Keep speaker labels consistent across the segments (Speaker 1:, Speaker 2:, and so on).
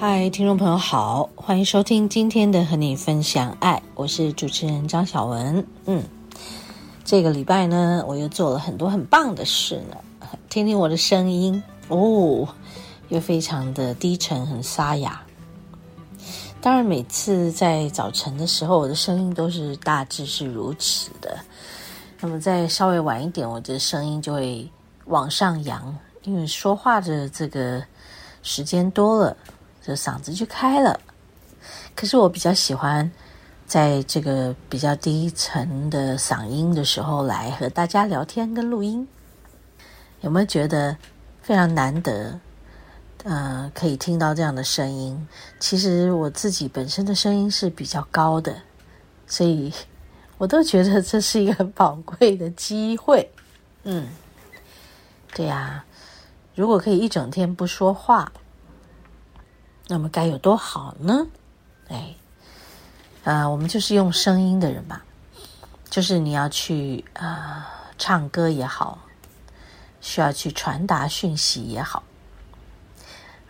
Speaker 1: 嗨，听众朋友好，欢迎收听今天的和你分享爱，我是主持人张小文。嗯，这个礼拜呢，我又做了很多很棒的事呢。听听我的声音哦，又非常的低沉，很沙哑。当然，每次在早晨的时候，我的声音都是大致是如此的。那么，再稍微晚一点，我的声音就会往上扬，因为说话的这个时间多了。这嗓子就开了，可是我比较喜欢在这个比较低沉的嗓音的时候来和大家聊天跟录音，有没有觉得非常难得？呃，可以听到这样的声音。其实我自己本身的声音是比较高的，所以 我都觉得这是一个很宝贵的机会。嗯，对呀，如果可以一整天不说话。那么该有多好呢？哎，啊、呃，我们就是用声音的人吧，就是你要去啊、唱歌也好，需要去传达讯息也好，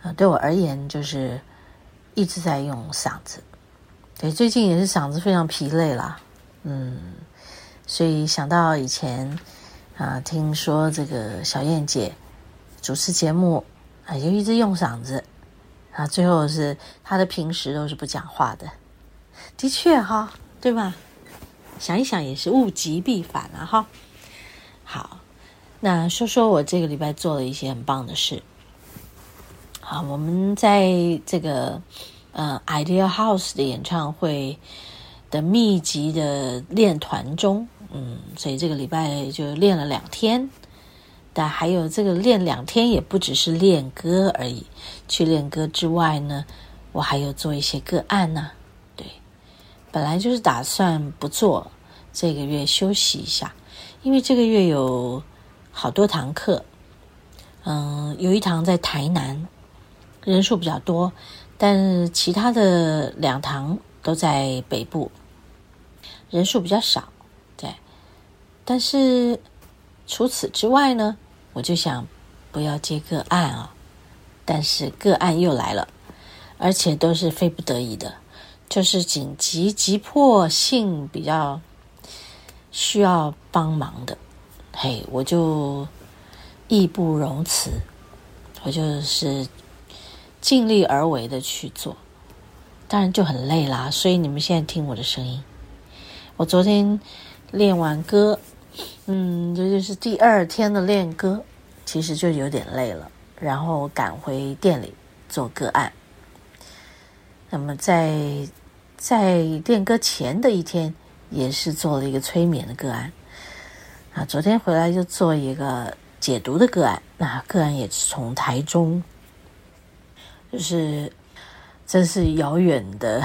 Speaker 1: 啊、对我而言就是一直在用嗓子。对，最近也是嗓子非常疲累啦，嗯，所以想到以前啊、听说这个小燕姐主持节目啊，就一直用嗓子。啊，最后是他的平时都是不讲话的，的确哈，对吧？想一想也是物极必反啊哈。好，那说说我这个礼拜做了一些很棒的事。好，我们在这个呃 Idea House 的演唱会的密集的练团中，嗯，所以这个礼拜就练了两天。但还有这个练两天也不只是练歌而已，去练歌之外呢，我还有做一些个案呢。对，本来就是打算不做，这个月休息一下，因为这个月有好多堂课。嗯，有一堂在台南，人数比较多，但其他的两堂都在北部，人数比较少。对，但是。除此之外呢，我就想不要接个案啊，但是个案又来了，而且都是非不得已的，就是紧急、急迫性比较需要帮忙的，嘿，我就义不容辞，我就是尽力而为的去做，当然就很累啦。所以你们现在听我的声音，我昨天练完歌。嗯，这就是第二天的练歌，其实就有点累了，然后赶回店里做个案。那么在在练歌前的一天，也是做了一个催眠的个案。啊，昨天回来就做一个解读的个案，那个案也是从台中，就是真是遥远的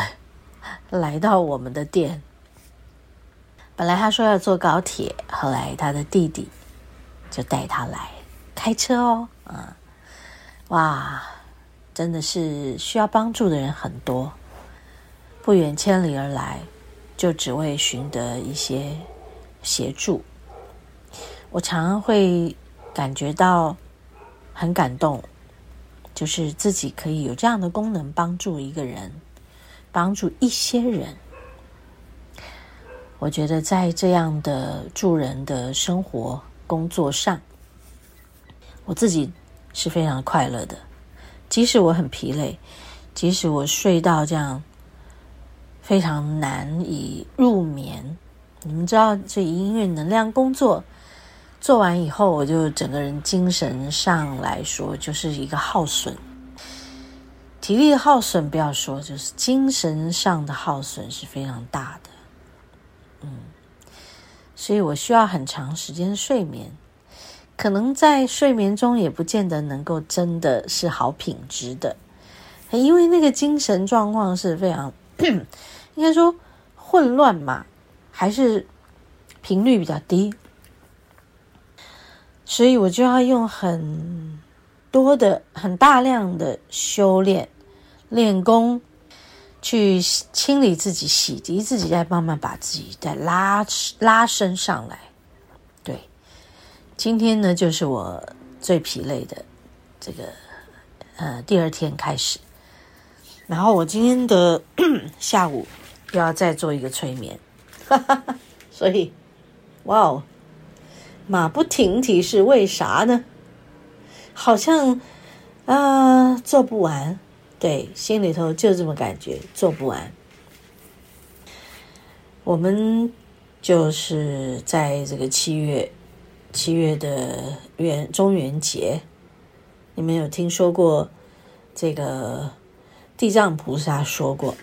Speaker 1: 来到我们的店。本来他说要坐高铁，后来他的弟弟就带他来开车哦，嗯，哇，真的是需要帮助的人很多，不远千里而来，就只为寻得一些协助。我常常会感觉到很感动，就是自己可以有这样的功能，帮助一个人，帮助一些人。我觉得在这样的助人的生活工作上，我自己是非常快乐的。即使我很疲累，即使我睡到这样非常难以入眠。你们知道，这音乐能量工作做完以后，我就整个人精神上来说就是一个耗损，体力耗损不要说，就是精神上的耗损是非常大的。嗯，所以我需要很长时间睡眠。可能在睡眠中也不见得能够真的是好品质的，因为那个精神状况是非常，应该说混乱嘛，还是频率比较低，所以我就要用很多的、很大量的修炼、练功，去清理自己、洗涤自己，再慢慢把自己再拉拉伸上来。对今天呢，就是我最疲累的这个呃第二天开始，然后我今天的下午又要再做一个催眠，哈哈哈，所以哇哦，马不停蹄是为啥呢？好像啊、做不完，对，心里头就这么感觉，做不完。我们就是在这个七月。七月的元中元节，你们有听说过这个地藏菩萨说过，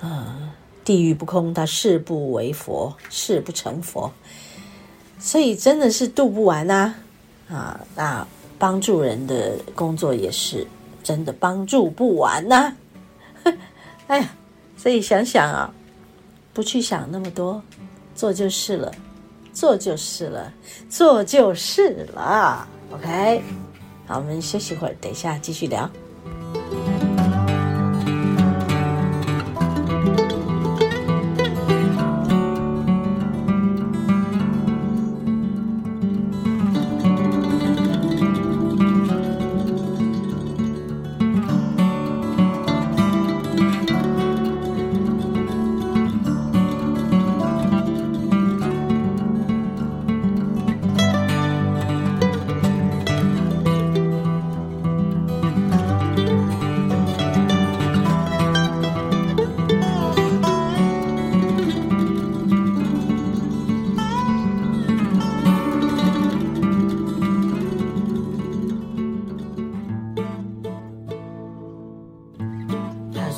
Speaker 1: 啊，地狱不空，他誓不为佛，誓不成佛，所以真的是度不完呐，啊，那帮助人的工作也是真的帮助不完呐，哎呀，所以想想啊，不去想那么多，做就是了。做就是了，做就是了。OK，好，我们休息会儿，等一下继续聊。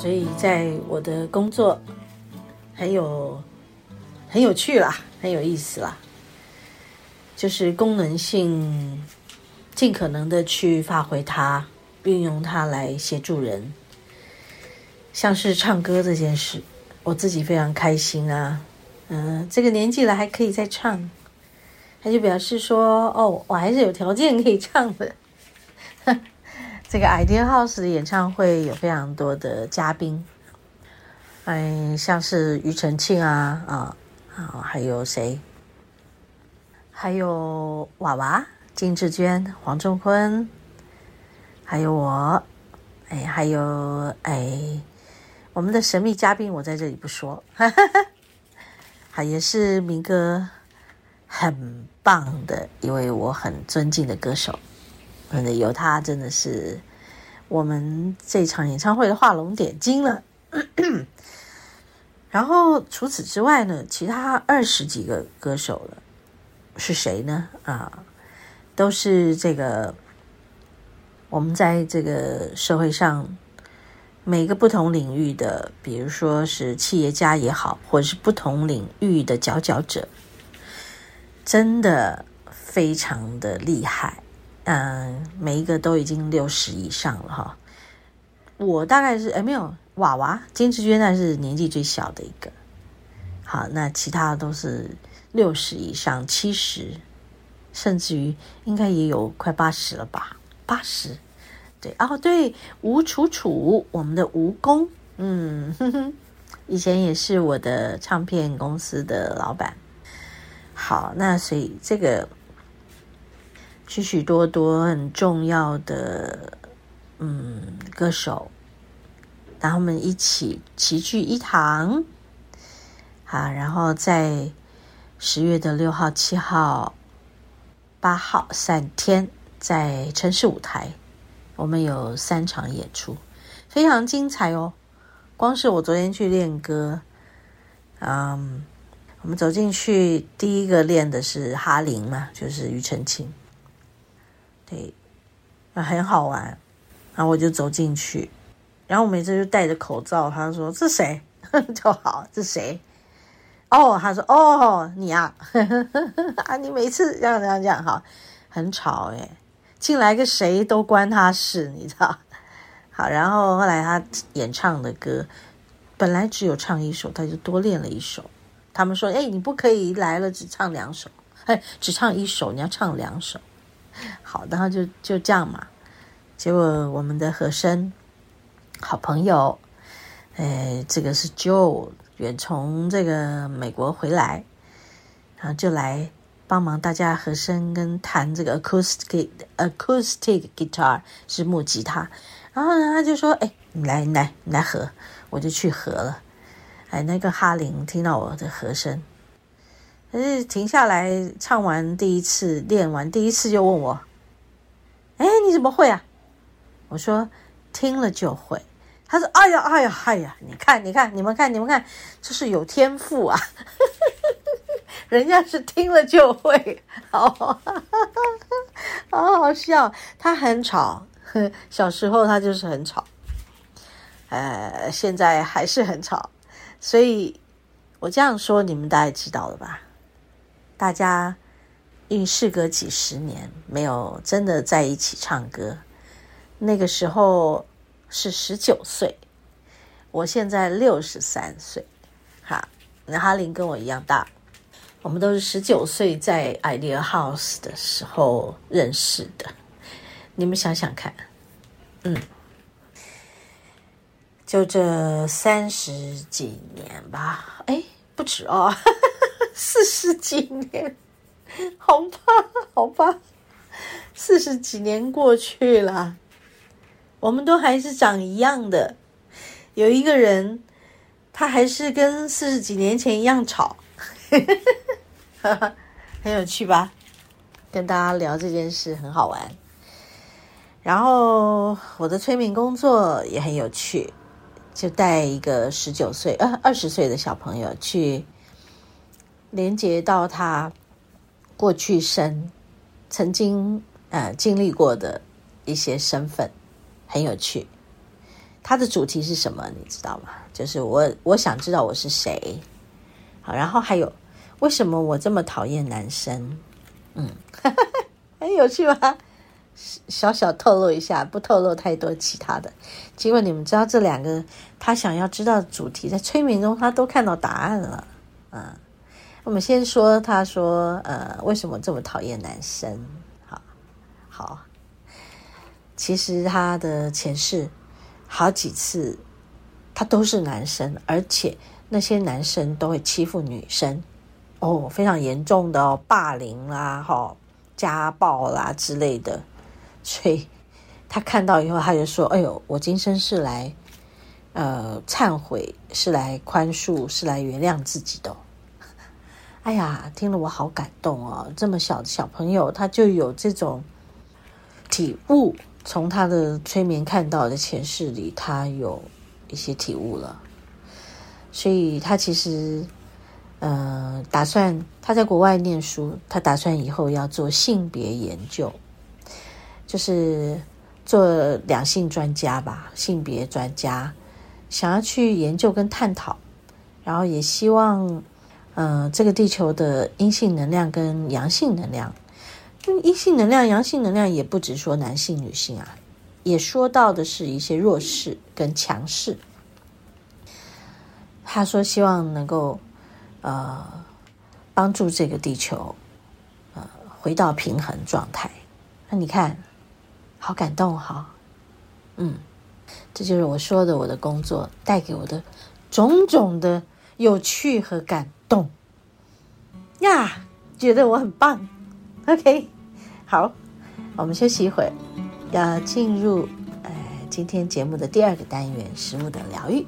Speaker 1: 所以在我的工作很有很有趣啦，很有意思啦，就是功能性尽可能的去发挥它，运用它来协助人。像是唱歌这件事，我自己非常开心啊，嗯，这个年纪了还可以再唱，他就表示说，哦，我还是有条件可以唱的。这个 Idea House 的演唱会有非常多的嘉宾，哎，像是庾澄庆啊啊啊，还有谁？还有娃娃、金志娟、黄仲坤，还有我，哎，还有哎，我们的神秘嘉宾，我在这里不说，哈哈哈，还也是民歌很棒的一位我很尊敬的歌手。真的有他，真的是我们这场演唱会的画龙点睛了。然后除此之外呢，其他二十几个歌手了，是谁呢？啊，都是这个我们在这个社会上每个不同领域的，比如说是企业家也好，或者是不同领域的佼佼者，真的非常的厉害。嗯，每一个都已经六十以上了哈。我大概是哎没有娃娃金志娟，那是年纪最小的一个。好，那其他的都是六十以上、七十，甚至于应该也有快八十了吧？八十，对哦，对，吴楚楚，我们的吴工，嗯哼哼，以前也是我的唱片公司的老板。好，那所以这个。许许多多很重要的嗯歌手，然后我们一起齐聚一堂，好，然后在十月的六号、七号、八号三天，在城市舞台，我们有三场演出，非常精彩哦。光是我昨天去练歌，嗯，我们走进去，第一个练的是哈林嘛，就是庾澄庆，对，很好玩。然后我就走进去，然后我每次就戴着口罩，他说：“这谁？” 就好，这谁？哦，他说：“哦，你啊，啊，你每次这样这样这样哈，很吵诶，进来个谁都关他事，你知道。”好，然后后来他演唱的歌，本来只有唱一首，他就多练了一首。他们说：“哎，你不可以来了只唱两首，哎，只唱一首，你要唱两首。”好，然后就就这样嘛。结果我们的和声好朋友，哎，这个是 Joe 远从这个美国回来，然后就来帮忙大家和声跟弹这个 acoustic acoustic guitar 是木吉他。然后呢，他就说：“哎，你来，你来，你来和。”我就去和了。哎，那个哈林听到我的和声，可是停下来唱完第一次，练完第一次就问我：“哎，你怎么会啊？”我说：“听了就会。”他说：“哎呀，哎呀，哎呀！你看，你看，你们看，你们看，这是有天赋啊！人家是听了就会，好 好好笑。他很吵。”小时候他就是很吵，呃，现在还是很吵，所以我这样说你们大概知道了吧？大家因事隔几十年没有真的在一起唱歌，那个时候是十九岁，我现在六十三岁，哈，那哈林跟我一样大，我们都是十九岁在 Idea House 的时候认识的。你们想想看，嗯，就这三十几年吧，哎，不止哦，四十几年，好吧，好吧，四十几年过去了，我们都还是长一样的。有一个人，他还是跟四十几年前一样吵，很有趣吧？跟大家聊这件事很好玩。然后我的催眠工作也很有趣，就带一个十九岁呃二十岁的小朋友去连接到他过去生曾经呃经历过的一些身份，很有趣。他的主题是什么？你知道吗？就是我我想知道我是谁。好，然后还有为什么我这么讨厌男生？嗯，很有趣吧？小小透露一下，不透露太多其他的。结果你们知道这两个他想要知道的主题，在催眠中他都看到答案了。嗯，我们先说，他说，呃，为什么这么讨厌男生？好，好，其实他的前世好几次他都是男生，而且那些男生都会欺负女生，哦，非常严重的哦，霸凌啦，哈、哦，家暴啦之类的。所以，他看到以后，他就说：“哎呦，我今生是来，呃，忏悔，是来宽恕，是来原谅自己的。”哎呀，听了我好感动哦！这么小的小朋友，他就有这种体悟，从他的催眠看到的前世里，他有一些体悟了。所以他其实，呃，打算他在国外念书，他打算以后要做性别研究。就是做两性专家吧，性别专家，想要去研究跟探讨，然后也希望，呃，这个地球的阴性能量跟阳性能量，阴性能量、阳性能量也不只说男性、女性啊，也说到的是一些弱势跟强势。他说希望能够，呃，帮助这个地球，呃，回到平衡状态。那你看。好感动哈，嗯，这就是我说的，我的工作带给我的种种的有趣和感动呀，觉得我很棒。OK，好，我们休息一会儿，要进入呃今天节目的第二个单元——食物的疗愈。